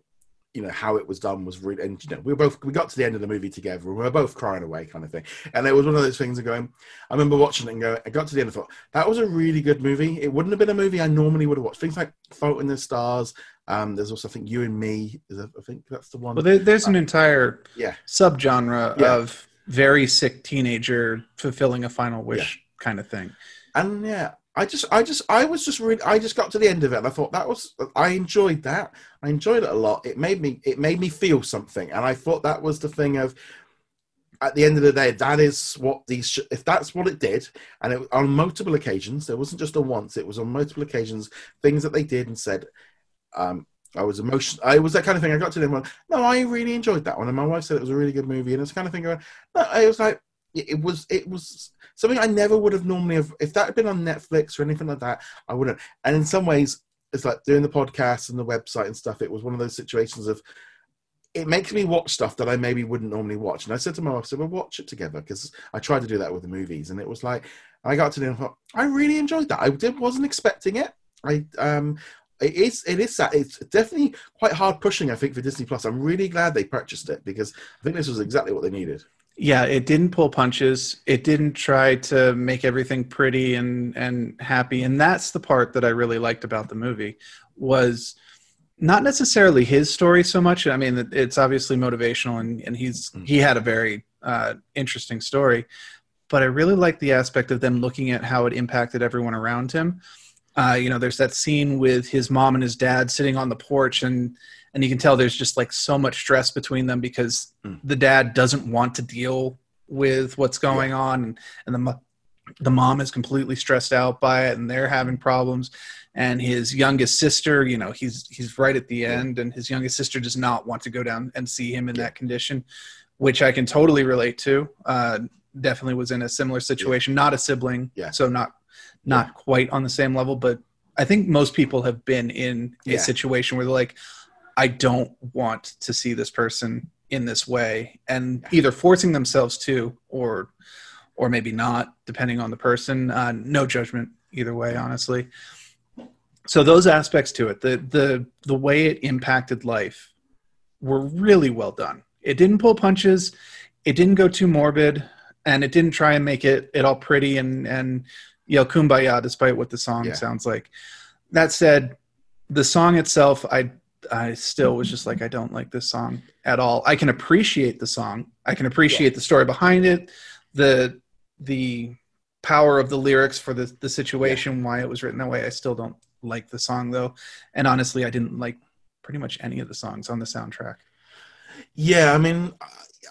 you know, how it was done was really, and you know, we were both we got to the end of the movie together, and we were both crying away, kind of thing. And it was one of those things of going. I remember watching it and going. I got to the end and thought that was a really good movie. It wouldn't have been a movie I normally would have watched. Things like Fault in the Stars. Um, there's also I think You and Me. Is a, I think that's the one. Well, there, there's an entire yeah. subgenre Yeah. of very sick teenager fulfilling a final wish kind of thing. and yeah i just i just i was just really i just got to the end of it and i thought that was i enjoyed that i enjoyed it a lot it made me it made me feel something and i thought that was the thing of at the end of the day that is what these sh- if that's what it did and it on multiple occasions there wasn't just a once it was on multiple occasions things that they did and said um I was emotional. I was that kind of thing. I got to them. Well, no, I really enjoyed that one, and my wife said it was a really good movie. And it's kind of thing. I was like, it was, it was something I never would have normally have. If that had been on Netflix or anything like that, I wouldn't. And in some ways, it's like doing the podcast and the website and stuff. It was one of those situations of it makes me watch stuff that I maybe wouldn't normally watch. And I said to my wife, I said, "Well, watch it together," because I tried to do that with the movies, and it was like I got to and thought I really enjoyed that. I did, wasn't expecting it. I um, it is it is it's definitely quite hard pushing. I think for Disney Plus. I'm really glad they purchased it because I think this was exactly what they needed. Yeah, it didn't pull punches. It didn't try to make everything pretty and and happy. And that's the part that I really liked about the movie was not necessarily his story so much. I mean, it's obviously motivational, and and he's mm. he had a very uh, interesting story. But I really like the aspect of them looking at how it impacted everyone around him. Uh, you know, there's that scene with his mom and his dad sitting on the porch, and and you can tell there's just like so much stress between them because mm. the dad doesn't want to deal with what's going yeah. on, and and the the mom is completely stressed out by it, and they're having problems. And his youngest sister, you know, he's he's right at the end, and his youngest sister does not want to go down and see him in yeah. that condition, which I can totally relate to. Uh, definitely was in a similar situation, not a sibling, yeah. so not not yeah. quite on the same level, but I think most people have been in a yeah. situation where they're like, I don't want to see this person in this way, and either forcing themselves to, or or maybe not, depending on the person. Uh, no judgment either way, honestly. So those aspects to it, the the the way it impacted life, were really well done. It didn't pull punches, it didn't go too morbid, and it didn't try and make it it all pretty and and yell kumbaya despite what the song yeah. sounds like. That said, the song itself, I I still was just like, I don't like this song at all. I can appreciate the song. I can appreciate yeah. the story behind it, the the power of the lyrics for the the situation, yeah. why it was written that way. I still don't like the song though, and honestly, I didn't like pretty much any of the songs on the soundtrack. Yeah, I mean,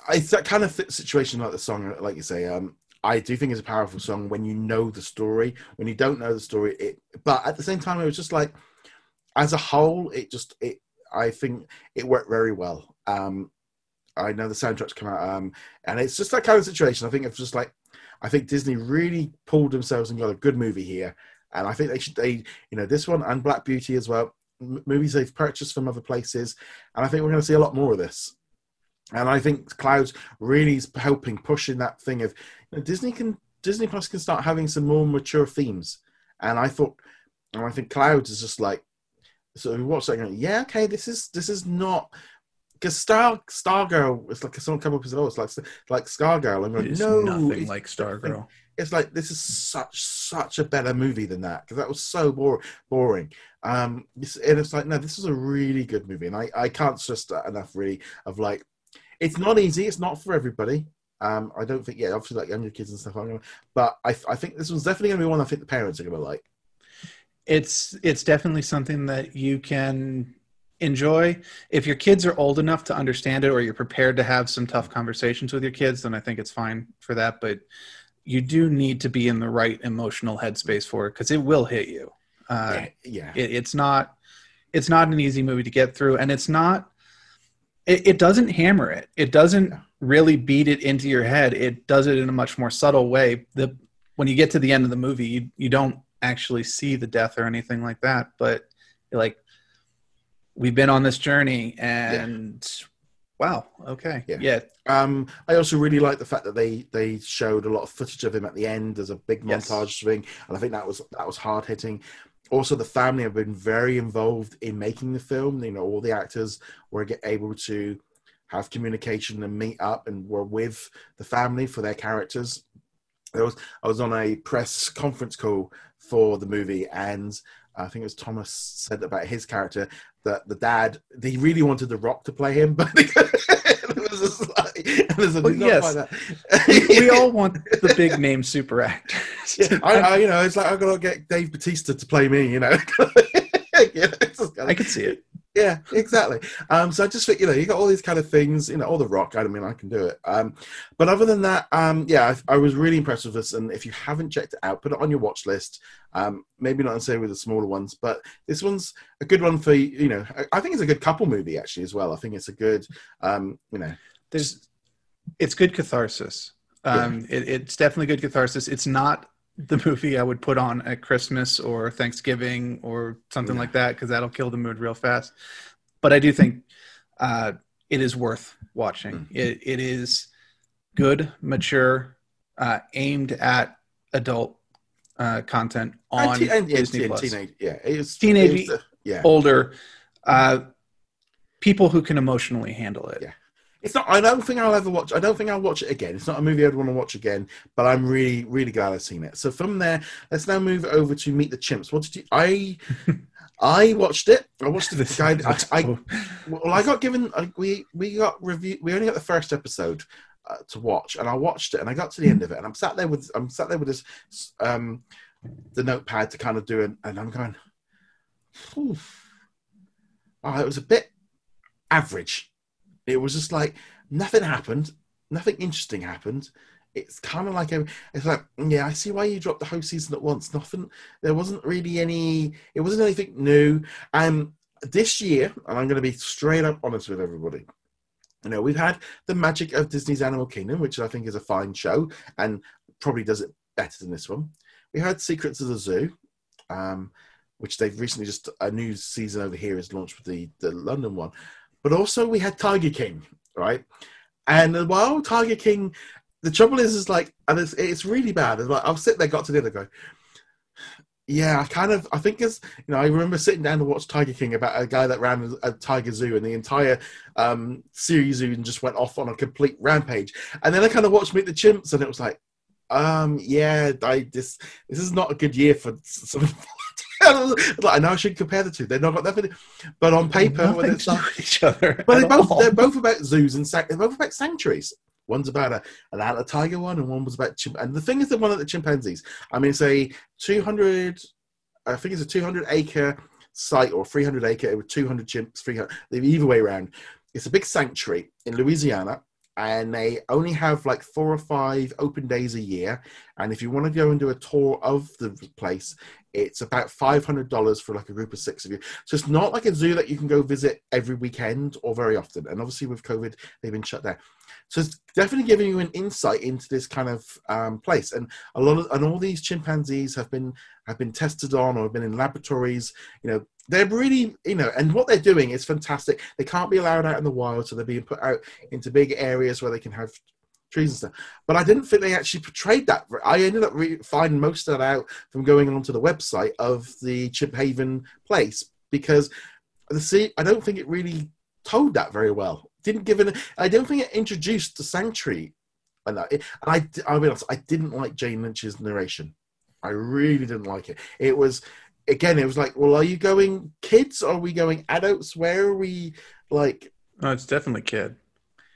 I that kind of situation like the song, like you say. Um, I do think it's a powerful song when you know the story. When you don't know the story, it. But at the same time, it was just like, as a whole, it just it. I think it worked very well. Um, I know the soundtrack's come out, um, and it's just that kind of situation. I think it's just like, I think Disney really pulled themselves and got a good movie here, and I think they should. They, you know, this one and Black Beauty as well, m- movies they've purchased from other places, and I think we're going to see a lot more of this. And I think Clouds really is helping pushing that thing of you know, Disney can Disney Plus can start having some more mature themes. And I thought, and I think Clouds is just like so we watch that going, yeah, okay, this is this is not because Star Stargirl. It's like someone come up and said, "Oh, it's like like Stargirl." I'm like, no, nothing like Stargirl. It's like this is such such a better movie than that because that was so bore, boring. Um, and it's like no, this is a really good movie, and I I can't stress that enough really of like it's not easy. It's not for everybody. Um, I don't think, yeah, obviously like younger kids and stuff. Gonna, but I, I think this was definitely going to be one I think the parents are going to like. It's it's definitely something that you can enjoy if your kids are old enough to understand it, or you're prepared to have some tough conversations with your kids. Then I think it's fine for that. But you do need to be in the right emotional headspace for it because it will hit you. Uh, yeah, yeah. It, it's not it's not an easy movie to get through, and it's not it, it doesn't hammer it. It doesn't really beat it into your head. It does it in a much more subtle way. The when you get to the end of the movie, you you don't actually see the death or anything like that, but like we've been on this journey and yeah. wow okay yeah. yeah um i also really like the fact that they they showed a lot of footage of him at the end as a big montage yes. thing and i think that was that was hard hitting also the family have been very involved in making the film you know all the actors were able to have communication and meet up and were with the family for their characters there was i was on a press conference call for the movie and I think it was Thomas said about his character that the dad he really wanted The Rock to play him, but it was just like, well, yes, we all want the big name super actors. Yeah, I, I, you know, it's like I gotta get Dave Batista to play me. You know, yeah, I could see it. Yeah, exactly. Um, so I just think you know you got all these kind of things, you know, all the rock. I mean, I can do it. Um, but other than that, um, yeah, I, I, was really impressed with this. And if you haven't checked it out, put it on your watch list. Um, maybe not necessarily with the smaller ones, but this one's a good one for you know. I, I think it's a good couple movie actually as well. I think it's a good, um, you know, there's, it's good catharsis. Um, yeah. it, it's definitely good catharsis. It's not the movie I would put on at Christmas or Thanksgiving or something Yeah. like that because that'll kill the mood real fast. But I do think uh, it is worth watching. Mm. It it is good, mature, uh, aimed at adult uh, content And on te- and, Disney teen- Plus. teenage, yeah, it's Teenage- it's, yeah. Older uh, people who can emotionally handle it. Yeah. It's not. I don't think I'll ever watch. I don't think I'll watch it again. It's not a movie I'd want to watch again. But I'm really, really glad I've seen it. So from there, let's now move over to Meet the Chimps. What did you? I, I watched it. I watched the This- I, I, well, I got given. We we got review. We only got the first episode uh, to watch, and I watched it, and I got to the end of it, and I'm sat there with. I'm sat there with this, um, the notepad to kind of do it, and I'm going. "Phew." Oh, it was a bit average. It was just like nothing happened, nothing interesting happened. It's kind of like a, it's like yeah, I see why you dropped the whole season at once. Nothing, there wasn't really any, it wasn't anything new. Um, this year, and I'm going to be straight up honest with everybody. You know, we've had the magic of Disney's Animal Kingdom, which I think is a fine show and probably does it better than this one. We had Secrets of the Zoo, um, which they've recently just a new season over here is launched with the the London one, but also we had Tiger King, right? And while Tiger King, the trouble is, is like, and it's it's really bad. It's like I'll sit there, got to the other go, yeah, I kind of, I think it's, you know, I remember sitting down to watch Tiger King about a guy that ran a tiger zoo, and the entire um, series even just went off on a complete rampage. And then I kind of watched Meet the Chimps, and it was like, um, yeah, I this this is not a good year for some. I know I shouldn't compare the two. They've not got nothing, but on paper, when Nothing it's to do not, with each other. but they're both all. they're both about zoos and sac- they're both about sanctuaries. One's about a an Atlanta tiger one, and one was about chimp. And the thing is, the one at the chimpanzees. I mean, it's a two hundred. I think it's a two hundred acre site or three hundred acre with two hundred chimps. Three hundred. Either way around. It's a big sanctuary in Louisiana, and they only have like four or five open days a year. And if you want to go and do a tour of the place, it's about five hundred dollars for like a group of six of you. So it's not like a zoo that you can go visit every weekend or very often. And obviously with COVID, they've been shut down. So it's definitely giving you an insight into this kind of um, place. And a lot of and all these chimpanzees have been have been tested on or have been in laboratories. You know, they're really you know, and what they're doing is fantastic. They can't be allowed out in the wild, so they're being put out into big areas where they can have trees and stuff. But I didn't think they actually portrayed that. I ended up re- finding most of that out from going onto the website of the Chimp Haven place because the see, I don't think it really told that very well. Didn't give it. I don't think it introduced the sanctuary. And I, I, I'll be honest, I didn't like Jane Lynch's narration. I really didn't like it. It was, again, it was like, well, are you going kids? Or are we going adults? Where are we? Like, No, it's definitely kid.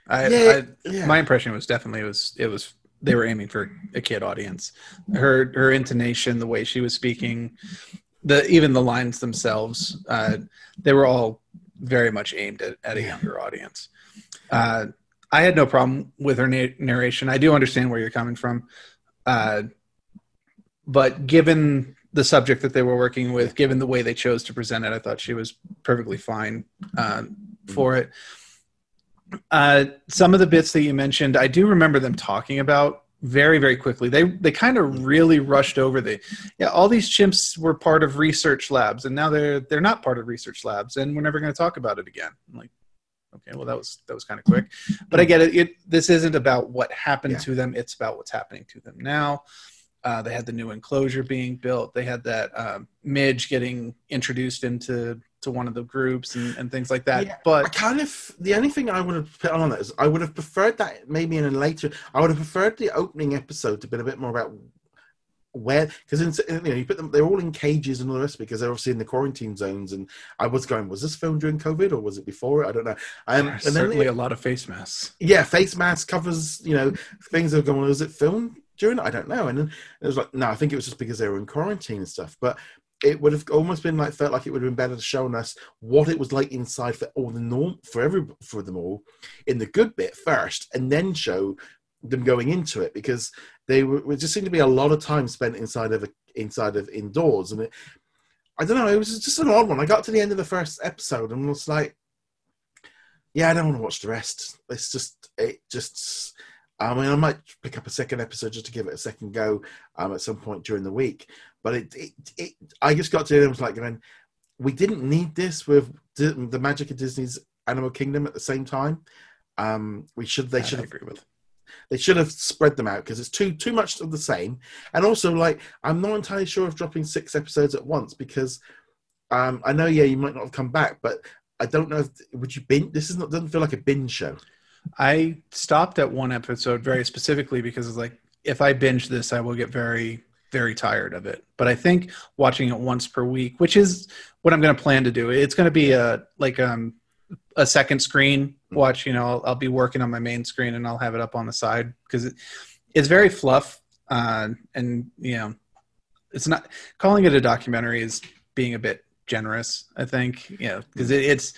I, yeah, I yeah. my impression was definitely it was it was they were aiming for a kid audience. Her her intonation, the way she was speaking, the even the lines themselves, uh, they were all very much aimed at, at a younger audience. Uh, I had no problem with her na- narration. I do understand where you're coming from, uh, but given the subject that they were working with, given the way they chose to present it, I thought she was perfectly fine uh, for it. Uh, some of the bits that you mentioned, I do remember them talking about very, very quickly. They they kind of really rushed over the yeah. All these chimps were part of research labs, and now they're they're not part of research labs, and we're never going to talk about it again. I'm like, okay, well that was that was kind of quick, but I get it. It this isn't about what happened Yeah. to them; it's about what's happening to them now. Uh, they had the new enclosure being built. They had that um, Midge getting introduced into to one of the groups and, and things like that. Yeah, I but kind of the only thing I would have put on that is I would have preferred that maybe in a later. I would have preferred the opening episode to be a bit more about where because you know you put them they're all in cages and all the rest because they're obviously in the quarantine zones and I was going was this filmed during COVID or was it before it I don't know um, and then certainly it- a lot of face masks. yeah face masks covers you know things are going was it filmed during it? I don't know. And then it was like no I think it was just because they were in quarantine and stuff. But it would have almost been like felt like it would have been better to showing us what it was like inside for all the norm for every for them all in the good bit first and then show them going into it because they were just seemed to be a lot of time spent inside of a, inside of indoors. And it I don't know it was just an odd one. I got to the end of the first episode and was like yeah I don't want to watch the rest. It's just it just I mean, I might pick up a second episode just to give it a second go um, at some point during the week. But it, it, it I just got to it. Was like going, we didn't need this with the magic of Disney's Animal Kingdom at the same time. Um, we should they should agree with. They should have spread them out because it's too too much of the same. And also, like, I'm not entirely sure of dropping six episodes at once because um, I know, yeah, you might not have come back, but I don't know if would you binge. This is not doesn't feel like a binge show. I stopped at one episode very specifically because it's like if I binge this, I will get very very tired of it. But I think watching it once per week, which is what I'm going to plan to do. It's going to be a like um a second screen mm-hmm. watch. You know, I'll, I'll, be working on my main screen and I'll have it up on the side because it, it's very fluff. Uh, and you know, it's not calling it a documentary is being a bit generous. I think you know because it, it's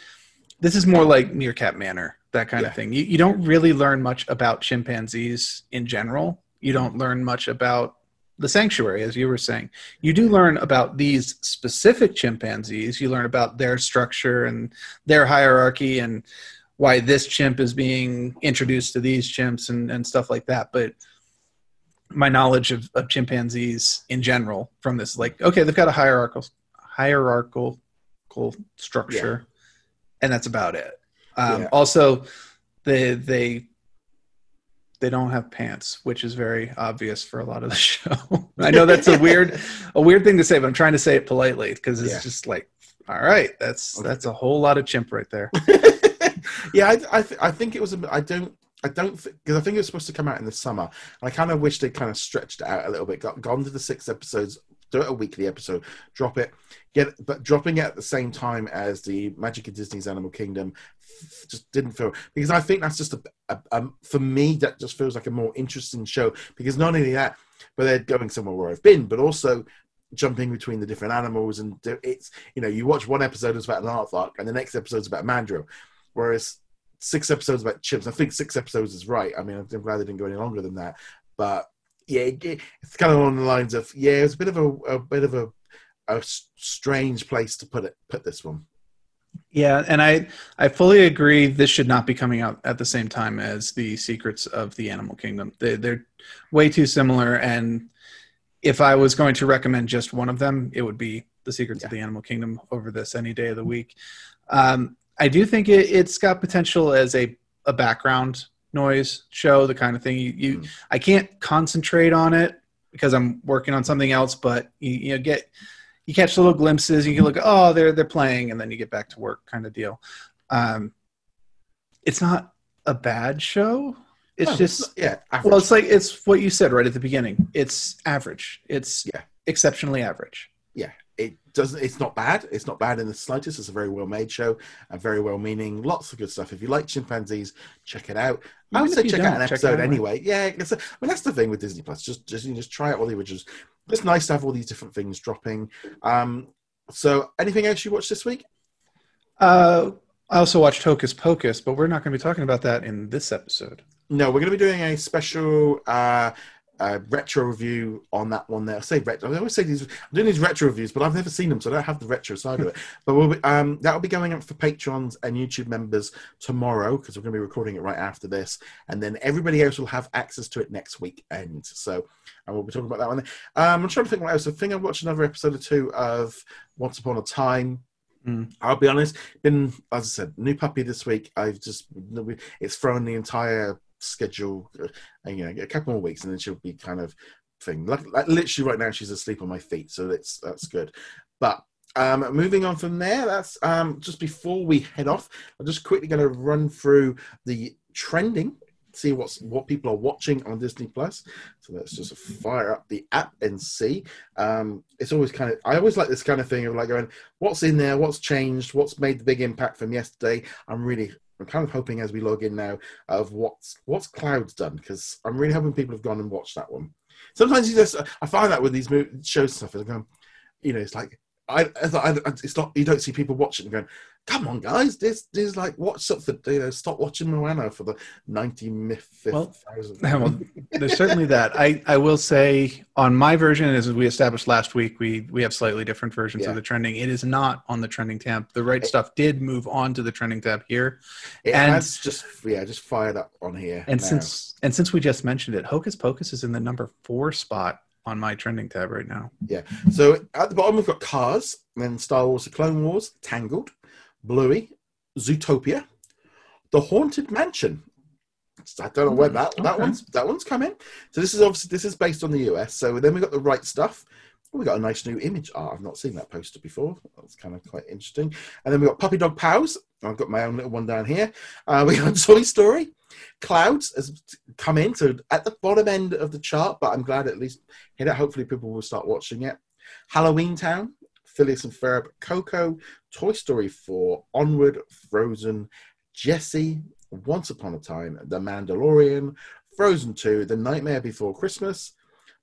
this is more like Meerkat Manor that kind yeah. of thing. You you don't really learn much about chimpanzees in general. You don't learn much about the sanctuary, as you were saying. You do learn about these specific chimpanzees. You learn about their structure and their hierarchy and why this chimp is being introduced to these chimps and, and stuff like that. But my knowledge of, of chimpanzees in general from this, like, okay, they've got a hierarchical hierarchical structure, yeah. and that's about it. Um, yeah. Also, they they they don't have pants, which is very obvious for a lot of the show. I know that's a weird a weird thing to say, but I'm trying to say it politely because it's yeah. just like, all right, that's okay. that's a whole lot of chimp right there. yeah, I I, th- I, think it was. A, I don't. I don't because I think it was supposed to come out in the summer. And I kind of wish they kind of stretched it out a little bit, got gone to the six episodes, do it a weekly episode, drop it, get but dropping it at the same time as the Magic of Disney's Animal Kingdom just didn't feel because I think that's just a, a, a, for me that just feels like a more interesting show because not only that, but they're going somewhere where I've been, but also jumping between the different animals and it's you know you watch one episode is about an aardvark and the next episode is about mandrill, whereas six episodes about chimps. I think six episodes is right. I mean, I'm glad they didn't go any longer than that, but yeah, it's kind of on the lines of yeah, it's a bit of a, a bit of a a strange place to put it put this one. Yeah, and I I fully agree. This should not be coming out at the same time as the Secrets of the Animal Kingdom. They, they're way too similar, and if I was going to recommend just one of them, it would be the Secrets yeah. of the Animal Kingdom over this any day of the week. Um, I do think it, has got potential as a a background noise show, the kind of thing you, you mm. I can't concentrate on it because I'm working on something else, but you, you know get you catch little glimpses. You can look, oh, they're they're playing, and then you get back to work, kind of deal. Um, it's not a bad show. It's no, just it's, yeah. Average. Well, it's like it's what you said right at the beginning. It's average. It's yeah, exceptionally average. Yeah, doesn't. It's not bad. It's not bad in the slightest. It's a very well made show and very well meaning. Lots of good stuff. If you like chimpanzees, check it out. Even I would say check out an episode anyway. Yeah, I mean that's the thing with Disney Plus. Just just you just try out all the originals it's nice to have all these different things dropping. Um, so, anything else you watched this week? Uh, I also watched Hocus Pocus, but we're not going to be talking about that in this episode. No, we're going to be doing a special uh, uh, retro review on that one there. I say retro. I always say these. I'm doing these retro reviews, but I've never seen them, so I don't have the retro side of it. But we'll be, um, that'll be going up for patrons and YouTube members tomorrow because we're going to be recording it right after this, and then everybody else will have access to it next weekend. So I will be talking about that one. Um, I'm trying to think what else. I think I've watched another episode or two of Once Upon a Time. Mm. I'll be honest. Been as I said, new puppy this week. I've just it's thrown the entire schedule, and, you know, a couple more weeks, and then she'll be kind of thing. Like, like, literally right now, she's asleep on my feet, so that's that's good. But um, moving on from there, that's um, just before we head off. I'm just quickly going to run through the trending, see what's what people are watching on Disney Plus. So let's just fire up the app and see. Um, it's always kind of I always like this kind of thing of like going, what's in there, what's changed, what's made the big impact from yesterday. I'm really I'm kind of hoping as we log in now of what's what's Clouds done because I'm really hoping people have gone and watched that one. Sometimes you just I find that with these shows stuff is going, you know, it's like I, I I, it's not. You don't see people watching and going, "Come on, guys, this this like watch up for you know stop watching Moana for the ninety fifth Well, thousand. there's certainly that. I, I will say on my version, as we established last week, we we have slightly different versions Yeah. of the trending. It is not on the trending tab. The right stuff did move on to the trending tab here, It and- has just yeah, just fired up on here. and now. since and since we just mentioned it, Hocus Pocus is in the number four spot on my trending tab right now. Yeah. So at the bottom we've got Cars, then Star Wars: The Clone Wars, Tangled, Bluey, Zootopia, The Haunted Mansion. I don't know where Hmm, that that okay. one's that one's coming. So this is obviously this is based on the US. So then we got the right stuff. We got a nice new image art. I've not seen that poster before. That's kind of quite interesting. And then we got Puppy Dog Pals. I've got my own little one down here. Uh, we got Toy Story. Clouds has come in, so at the bottom end of the chart, but I'm glad at least hit it. Hopefully, people will start watching it. Halloween Town, Phineas and Ferb, Coco, Toy Story 4, Onward, Frozen, Jessie, Once Upon a Time, The Mandalorian, Frozen 2, The Nightmare Before Christmas,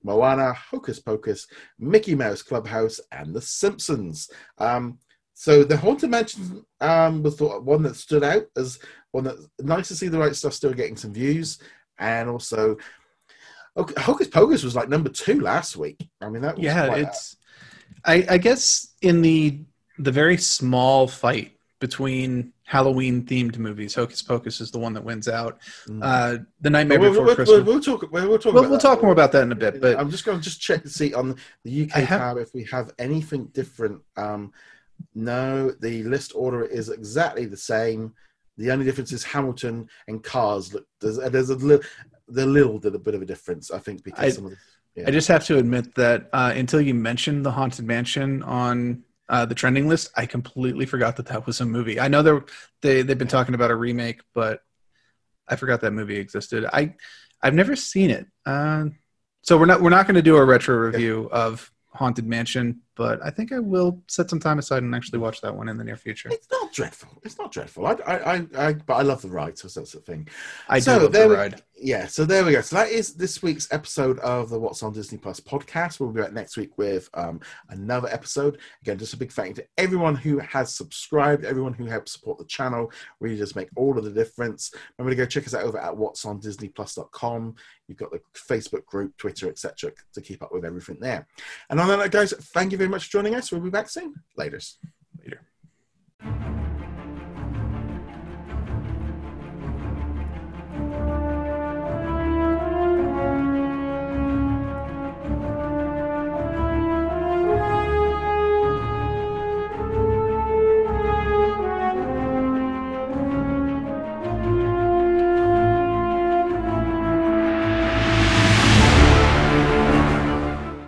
Moana, Hocus Pocus, Mickey Mouse Clubhouse, and The Simpsons. Um, so the Haunted Mansion um, was the one that stood out as one that nice to see the right stuff still getting some views, and also okay, Hocus Pocus was like number two last week. I mean that was yeah quite it's I, I guess in the the very small fight between halloween themed movies hocus pocus is the one that wins out Mm. uh the nightmare we'll, before we'll- christmas we'll- we'll talk. We'll, we'll talk. we'll, we'll talk more about that in a bit but I'm just going to just check to see on the UK have- tab if we have anything different. Um, no, the list order is exactly the same. The only difference is Hamilton and Cars. Look, there's, there's a little, the little did a bit of a difference, I think, because I- some of the, yeah. i just have to admit that uh until you mentioned the haunted mansion on uh, the trending list, I completely forgot that that was a movie. I know they they they've been talking about a remake, but I forgot that movie existed. I I've never seen it, uh, so we're not we're not going to do a retro review of Haunted Mansion, but I think I will set some time aside and actually watch that one in the near future. It's not dreadful. It's not dreadful. I, I, I, I but I love the ride, so that's the thing. I do love the we- ride. Yeah, so there we go. So that is this week's episode of the What's on Disney Plus podcast. We'll be back next week with um, another episode. Again, just a big thank you to everyone who has subscribed, everyone who helps support the channel. Really does make all of the difference. Remember to go check us out over at what'sondisneyplus.com. You've got the Facebook group, Twitter, etc., to keep up with everything there. And on that, note, guys, thank you very very much for joining us. We'll be back soon. Laters. Later.